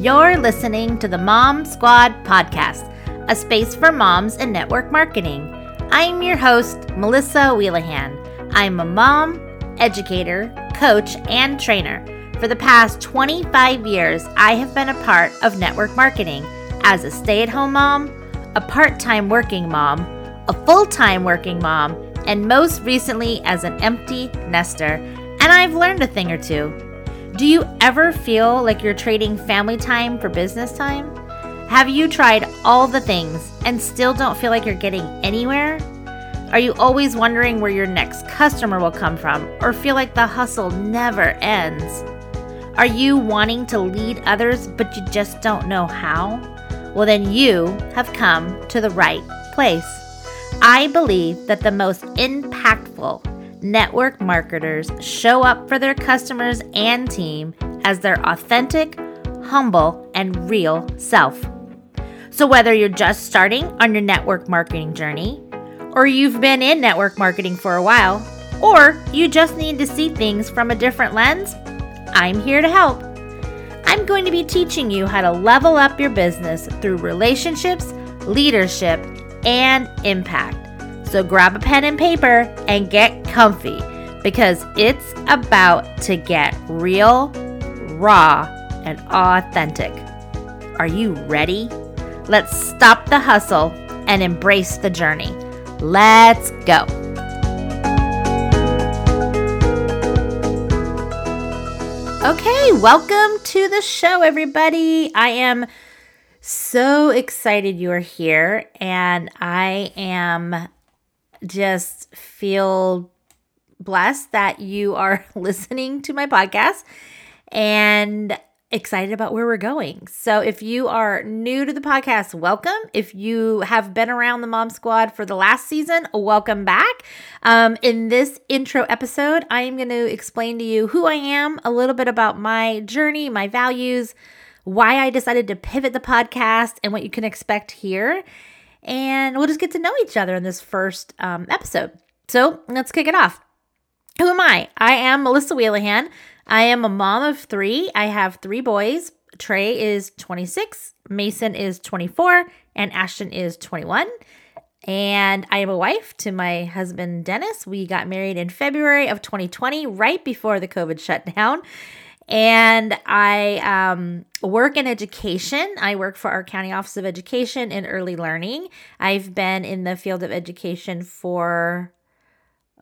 You're listening to the Mom Squad Podcast, a space for moms in network marketing. I'm your host, Melissa Wheelahan. I'm a mom, educator, coach, and trainer. For the past 25 years, I have been a part of network marketing as a stay at home mom, a part time working mom, a full time working mom, and most recently as an empty nester. And I've learned a thing or two. Do you ever feel like you're trading family time for business time? Have you tried all the things and still don't feel like you're getting anywhere? Are you always wondering where your next customer will come from or feel like the hustle never ends? Are you wanting to lead others but you just don't know how? Well, then you have come to the right place. I believe that the most impactful network marketers show up for their customers and team as their authentic, humble, and real self. So, whether you're just starting on your network marketing journey, or you've been in network marketing for a while, or you just need to see things from a different lens, I'm here to help. I'm going to be teaching you how to level up your business through relationships, leadership, and impact. So grab a pen and paper and get comfy because it's about to get real, raw, and authentic. Are you ready? Let's stop the hustle and embrace the journey. Let's go. Okay, welcome to the show, everybody. I am so excited you are here, and I am just feel blessed that you are listening to my podcast and excited about where we're going. So, if you are new to the podcast, welcome. If you have been around the Mom Squad for the last season, welcome back. Um, in this intro episode, I am going to explain to you who I am, a little bit about my journey, my values, why I decided to pivot the podcast, and what you can expect here and we'll just get to know each other in this first um, episode. So let's kick it off. Who am I? I am Melissa Wheelahan. I am a mom of three. I have three boys. Trey is 26, Mason is 24, and Ashton is 21. And I am a wife to my husband, Dennis. We got married in February of 2020, right before the COVID shutdown and I um, work in education. I work for our County Office of Education in early learning. I've been in the field of education for,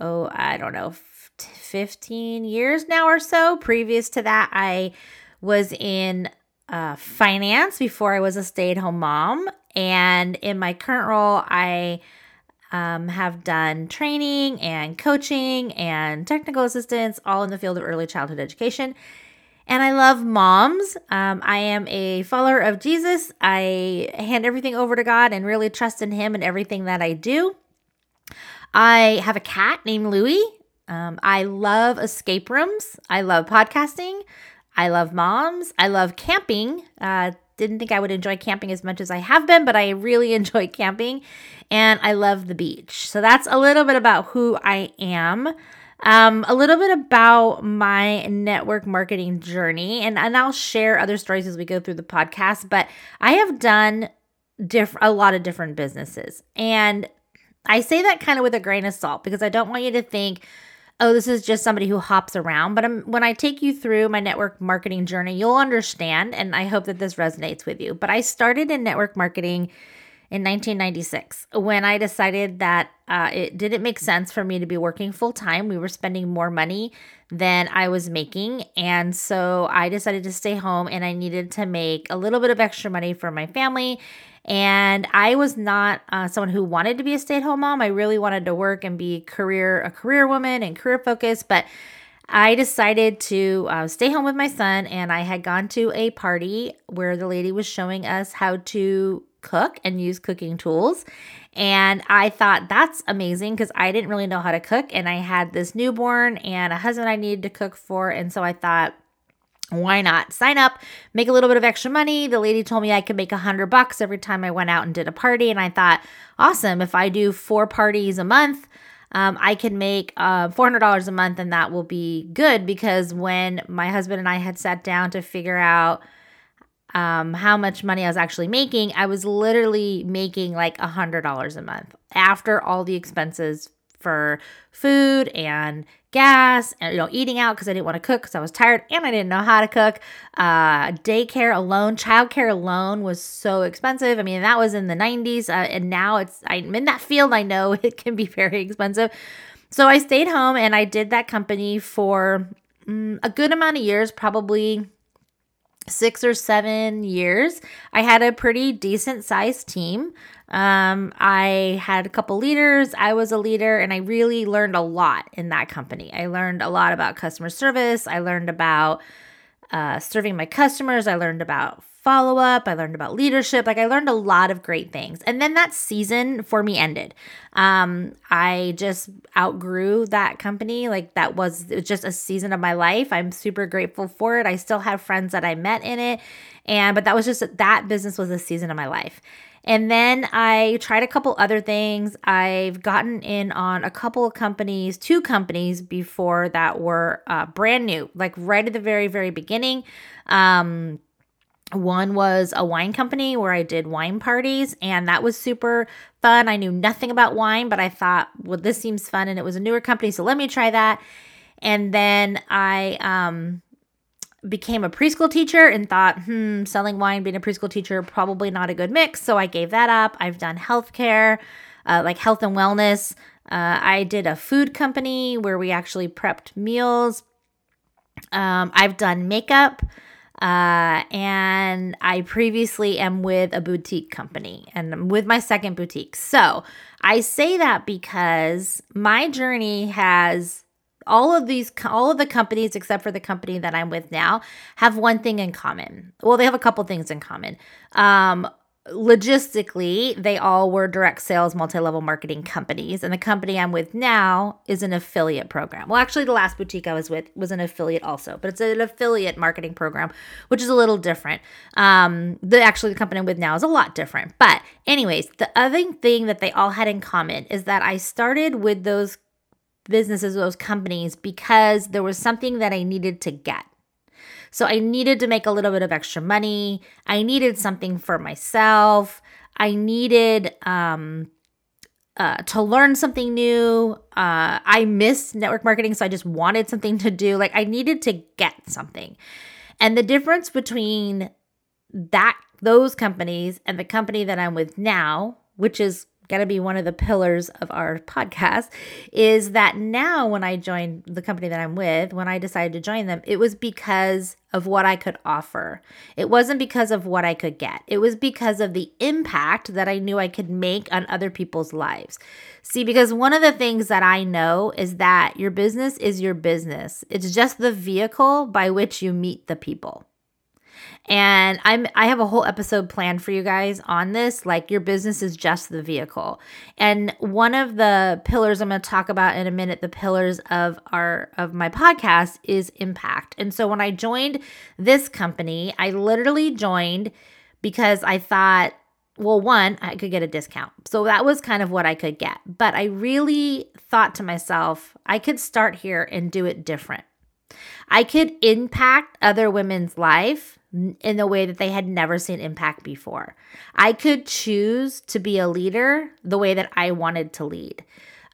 oh, I don't know, 15 years now or so. Previous to that, I was in uh, finance before I was a stay at home mom. And in my current role, I um, have done training and coaching and technical assistance, all in the field of early childhood education and I love moms. Um, I am a follower of Jesus. I hand everything over to God and really trust in Him in everything that I do. I have a cat named Louie. Um, I love escape rooms. I love podcasting. I love moms. I love camping. Uh, didn't think I would enjoy camping as much as I have been, but I really enjoy camping. And I love the beach. So that's a little bit about who I am. Um, a little bit about my network marketing journey, and, and I'll share other stories as we go through the podcast. But I have done diff- a lot of different businesses, and I say that kind of with a grain of salt because I don't want you to think, oh, this is just somebody who hops around. But I'm, when I take you through my network marketing journey, you'll understand, and I hope that this resonates with you. But I started in network marketing in 1996 when I decided that uh, it didn't make sense for me to be working full time. We were spending more money than I was making. And so I decided to stay home and I needed to make a little bit of extra money for my family. And I was not uh, someone who wanted to be a stay at home mom. I really wanted to work and be career a career woman and career focused, but I decided to uh, stay home with my son, and I had gone to a party where the lady was showing us how to cook and use cooking tools. And I thought that's amazing because I didn't really know how to cook. And I had this newborn and a husband I needed to cook for. And so I thought, why not sign up make a little bit of extra money the lady told me i could make a hundred bucks every time i went out and did a party and i thought awesome if i do four parties a month um, i can make uh, $400 a month and that will be good because when my husband and i had sat down to figure out um, how much money I was actually making, I was literally making like a hundred dollars a month after all the expenses for food and gas and you know eating out because I didn't want to cook because I was tired and I didn't know how to cook. Uh, daycare alone, childcare alone was so expensive. I mean that was in the 90s uh, and now it's I'm in that field. I know it can be very expensive. So I stayed home and I did that company for mm, a good amount of years, probably six or seven years. I had a pretty decent sized team. Um, I had a couple leaders. I was a leader, and I really learned a lot in that company. I learned a lot about customer service. I learned about uh, serving my customers. I learned about follow up. I learned about leadership. Like I learned a lot of great things. And then that season for me ended. Um, I just outgrew that company. Like that was, was just a season of my life. I'm super grateful for it. I still have friends that I met in it. And, but that was just, that business was a season of my life. And then I tried a couple other things. I've gotten in on a couple of companies, two companies before that were uh, brand new, like right at the very, very beginning. Um, one was a wine company where I did wine parties, and that was super fun. I knew nothing about wine, but I thought, well, this seems fun, and it was a newer company, so let me try that. And then I um, became a preschool teacher and thought, hmm, selling wine, being a preschool teacher, probably not a good mix. So I gave that up. I've done healthcare, uh, like health and wellness. Uh, I did a food company where we actually prepped meals. Um, I've done makeup. Uh, and I previously am with a boutique company and I'm with my second boutique. So I say that because my journey has all of these all of the companies except for the company that i'm with now have one thing in common well they have a couple things in common um, logistically they all were direct sales multi-level marketing companies. And the company i'm with now is an affiliate program. Well actually the last boutique i was with was an affiliate also but it's an affiliate marketing program which is a little different. Um the actually the company i'm with now is a lot different. But anyways the other thing that they all had in common is that i started with those businesses, those companies, because there was something that I needed to get. So I needed to make a little bit of extra money. I needed something for myself. I needed um, uh, to learn something new. Uh, I missed network marketing, so I just wanted something to do. Like I needed to get something. And the difference between that those companies and the company that I'm with now, which is got to be one of the pillars of our podcast is that now when I joined the company that I'm with, when I decided to join them, it was because of what I could offer. It wasn't because of what I could get. It was because of the impact that I knew I could make on other people's lives. See, because one of the things that I know is that your business is your business. It's just the vehicle by which you meet the people. And I'm I have a whole episode planned for you guys on this like your business is just the vehicle. And one of the pillars I'm going to talk about in a minute the pillars of our of my podcast is impact. And so when I joined this company, I literally joined because I thought well, one, I could get a discount. So that was kind of what I could get. But I really thought to myself, I could start here and do it different. I could impact other women's life in a way that they had never seen impact before. I could choose to be a leader the way that I wanted to lead.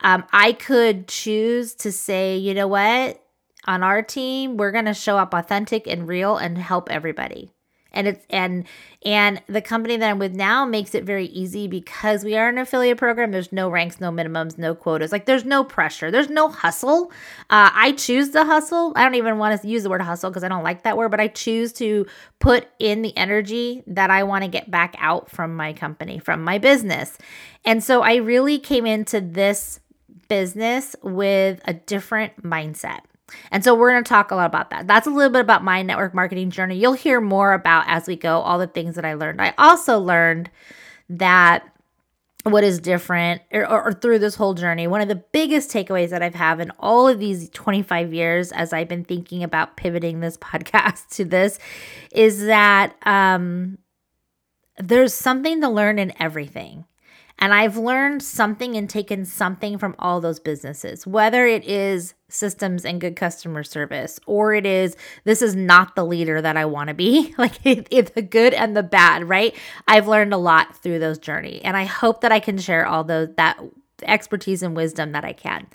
Um, I could choose to say, you know what, on our team, we're going to show up authentic and real and help everybody and it's and and the company that I'm with now makes it very easy because we are an affiliate program. There's no ranks, no minimums, no quotas. Like there's no pressure. There's no hustle. Uh, I choose to hustle. I don't even want to use the word hustle because I don't like that word, but I choose to put in the energy that I want to get back out from my company, from my business. And so I really came into this business with a different mindset. And so we're going to talk a lot about that. That's a little bit about my network marketing journey. You'll hear more about as we go all the things that I learned. I also learned that what is different or, or, or, through this whole journey one of the biggest takeaways that i've had in all of these 25 years as i've been thinking about pivoting this podcast to this is that um, there's something to learn in everything And I've learned something and taken something from all those businesses, whether it is systems and good customer service, or it is this is not the leader that I want to be. Like it's the good and the bad, right? I've learned a lot through those journey, and I hope that I can share all those that expertise and wisdom that I can.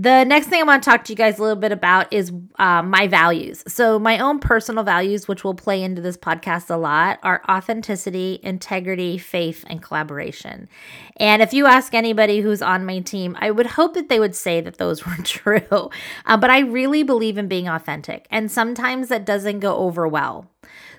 The next thing I want to talk to you guys a little bit about is uh, my values. So, my own personal values, which will play into this podcast a lot, are authenticity, integrity, faith, and collaboration. And if you ask anybody who's on my team, I would hope that they would say that those were true. Uh, but I really believe in being authentic. And sometimes that doesn't go over well.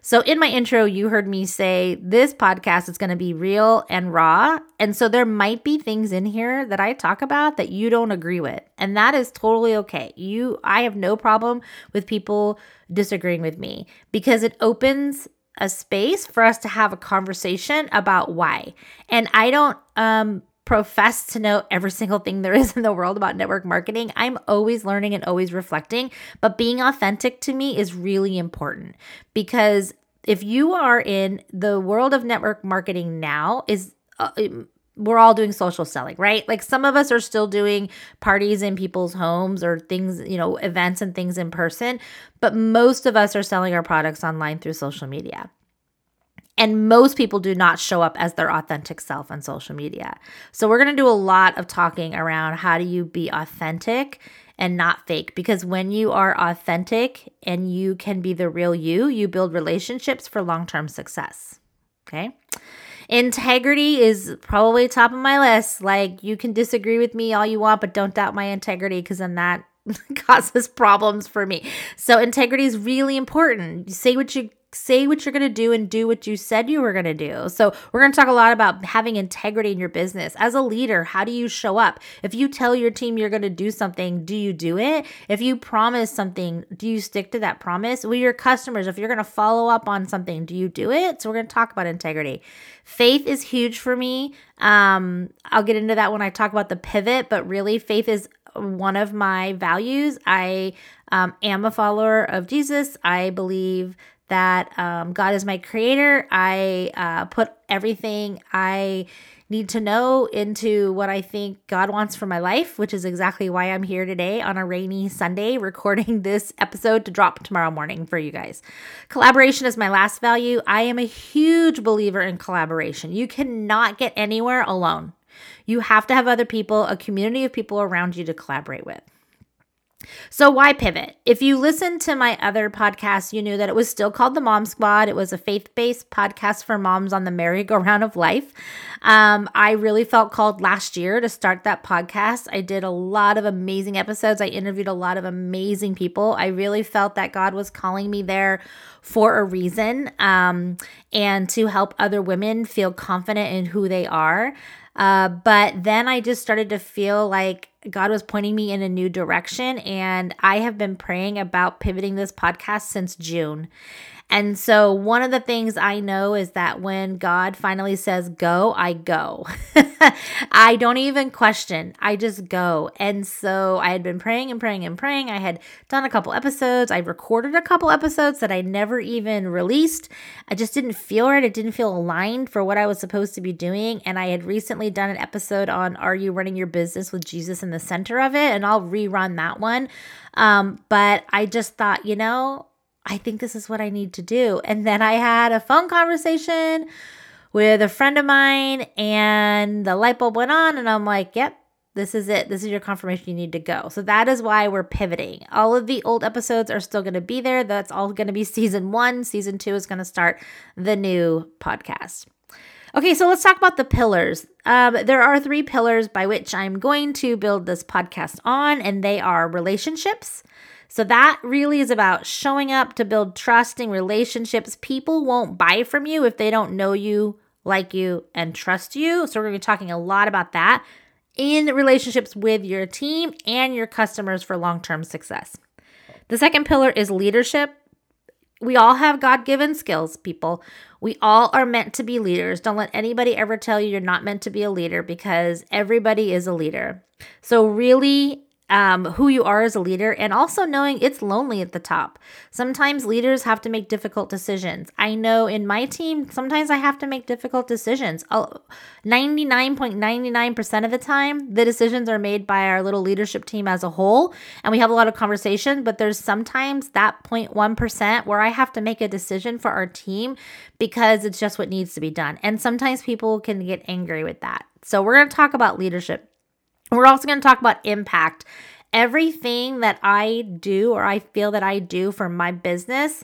So, in my intro, you heard me say this podcast is going to be real and raw. And so, there might be things in here that I talk about that you don't agree with. And that is totally okay. You, I have no problem with people disagreeing with me because it opens a space for us to have a conversation about why. And I don't, um, profess to know every single thing there is in the world about network marketing. I'm always learning and always reflecting, but being authentic to me is really important because if you are in the world of network marketing now is uh, we're all doing social selling, right? Like some of us are still doing parties in people's homes or things, you know, events and things in person, but most of us are selling our products online through social media. And most people do not show up as their authentic self on social media. So, we're going to do a lot of talking around how do you be authentic and not fake because when you are authentic and you can be the real you, you build relationships for long term success. Okay. Integrity is probably top of my list. Like, you can disagree with me all you want, but don't doubt my integrity because then that causes problems for me. So, integrity is really important. You say what you say what you're going to do and do what you said you were going to do. So, we're going to talk a lot about having integrity in your business. As a leader, how do you show up? If you tell your team you're going to do something, do you do it? If you promise something, do you stick to that promise? With your customers, if you're going to follow up on something, do you do it? So, we're going to talk about integrity. Faith is huge for me. Um, I'll get into that when I talk about the pivot, but really, faith is one of my values. I um, am a follower of Jesus. I believe that um, God is my creator. I uh, put everything I need to know into what I think God wants for my life, which is exactly why I'm here today on a rainy Sunday recording this episode to drop tomorrow morning for you guys. Collaboration is my last value. I am a huge believer in collaboration. You cannot get anywhere alone. You have to have other people, a community of people around you to collaborate with. So, why pivot? If you listened to my other podcast, you knew that it was still called The Mom Squad. It was a faith based podcast for moms on the merry-go-round of life. Um, I really felt called last year to start that podcast. I did a lot of amazing episodes, I interviewed a lot of amazing people. I really felt that God was calling me there for a reason um, and to help other women feel confident in who they are. Uh, but then I just started to feel like God was pointing me in a new direction. And I have been praying about pivoting this podcast since June. And so, one of the things I know is that when God finally says go, I go. I don't even question, I just go. And so, I had been praying and praying and praying. I had done a couple episodes, I recorded a couple episodes that I never even released. I just didn't feel right. It didn't feel aligned for what I was supposed to be doing. And I had recently done an episode on Are You Running Your Business with Jesus in the Center of It? And I'll rerun that one. Um, but I just thought, you know, I think this is what I need to do. And then I had a phone conversation with a friend of mine, and the light bulb went on, and I'm like, yep, this is it. This is your confirmation you need to go. So that is why we're pivoting. All of the old episodes are still going to be there. That's all going to be season one. Season two is going to start the new podcast. Okay, so let's talk about the pillars. Um, there are three pillars by which I'm going to build this podcast on, and they are relationships, so that really is about showing up to build trusting relationships. People won't buy from you if they don't know you, like you, and trust you. So we're going to be talking a lot about that in relationships with your team and your customers for long term success. The second pillar is leadership. We all have God given skills, people. We all are meant to be leaders. Don't let anybody ever tell you you're not meant to be a leader because everybody is a leader. So, really um, who you are as a leader and also knowing it's lonely at the top. Sometimes leaders have to make difficult decisions. I know in my team, sometimes I have to make difficult decisions. 99.99% of the time, the decisions are made by our little leadership team as a whole, and we have a lot of conversation, but there's sometimes that 0.1% where I have to make a decision for our team because it's just what needs to be done. And sometimes people can get angry with that. So, we're going to talk about leadership we're also going to talk about impact. Everything that I do or I feel that I do for my business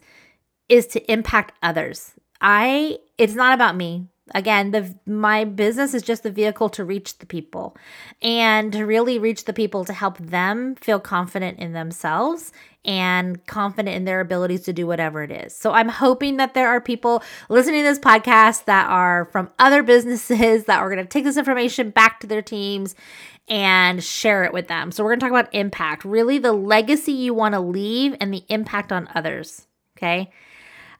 is to impact others. I it's not about me. Again, the my business is just the vehicle to reach the people and to really reach the people to help them feel confident in themselves and confident in their abilities to do whatever it is. So I'm hoping that there are people listening to this podcast that are from other businesses that are going to take this information back to their teams and share it with them. So, we're going to talk about impact really, the legacy you want to leave and the impact on others. Okay.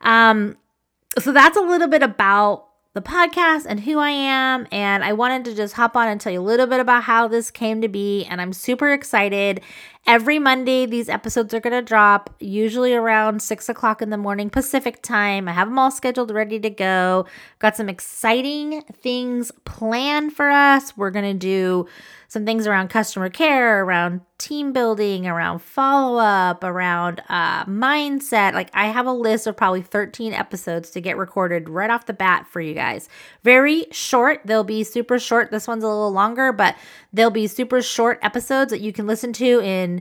Um, so, that's a little bit about the podcast and who I am. And I wanted to just hop on and tell you a little bit about how this came to be. And I'm super excited. Every Monday, these episodes are going to drop, usually around six o'clock in the morning Pacific time. I have them all scheduled, ready to go. Got some exciting things planned for us. We're going to do some things around customer care, around team building, around follow up, around uh, mindset. Like, I have a list of probably 13 episodes to get recorded right off the bat for you guys. Very short. They'll be super short. This one's a little longer, but they'll be super short episodes that you can listen to in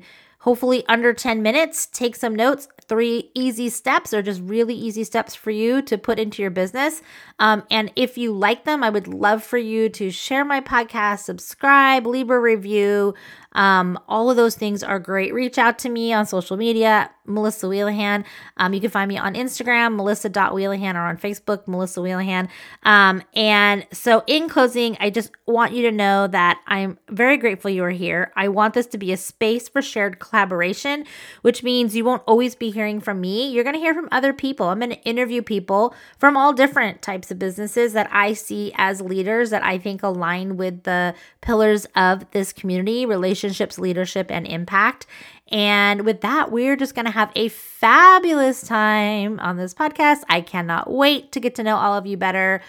hopefully under 10 minutes. Take some notes. Three easy steps or just really easy steps for you to put into your business. Um, and if you like them, I would love for you to share my podcast, subscribe, leave a review. Um, all of those things are great. Reach out to me on social media, Melissa Wheelahan. Um, you can find me on Instagram, melissa.wheelahan, or on Facebook, Melissa Wheelahan. Um, and so, in closing, I just want you to know that I'm very grateful you are here. I want this to be a space for shared collaboration, which means you won't always be hearing from me. You're going to hear from other people. I'm going to interview people from all different types of businesses that I see as leaders that I think align with the pillars of this community relationships, leadership, and impact. And with that, we're just going to have a fabulous time on this podcast. I cannot wait to get to know all of you better.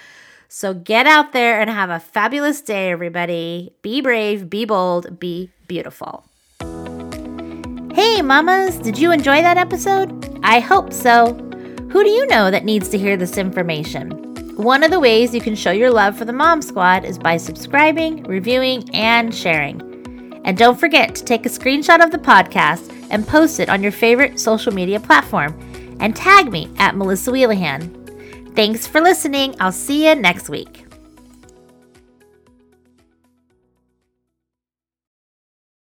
So get out there and have a fabulous day, everybody. Be brave, be bold, be beautiful. Hey, mamas, did you enjoy that episode? I hope so. Who do you know that needs to hear this information? One of the ways you can show your love for the Mom Squad is by subscribing, reviewing, and sharing. And don't forget to take a screenshot of the podcast and post it on your favorite social media platform and tag me at Melissa Wheelahan. Thanks for listening. I'll see you next week.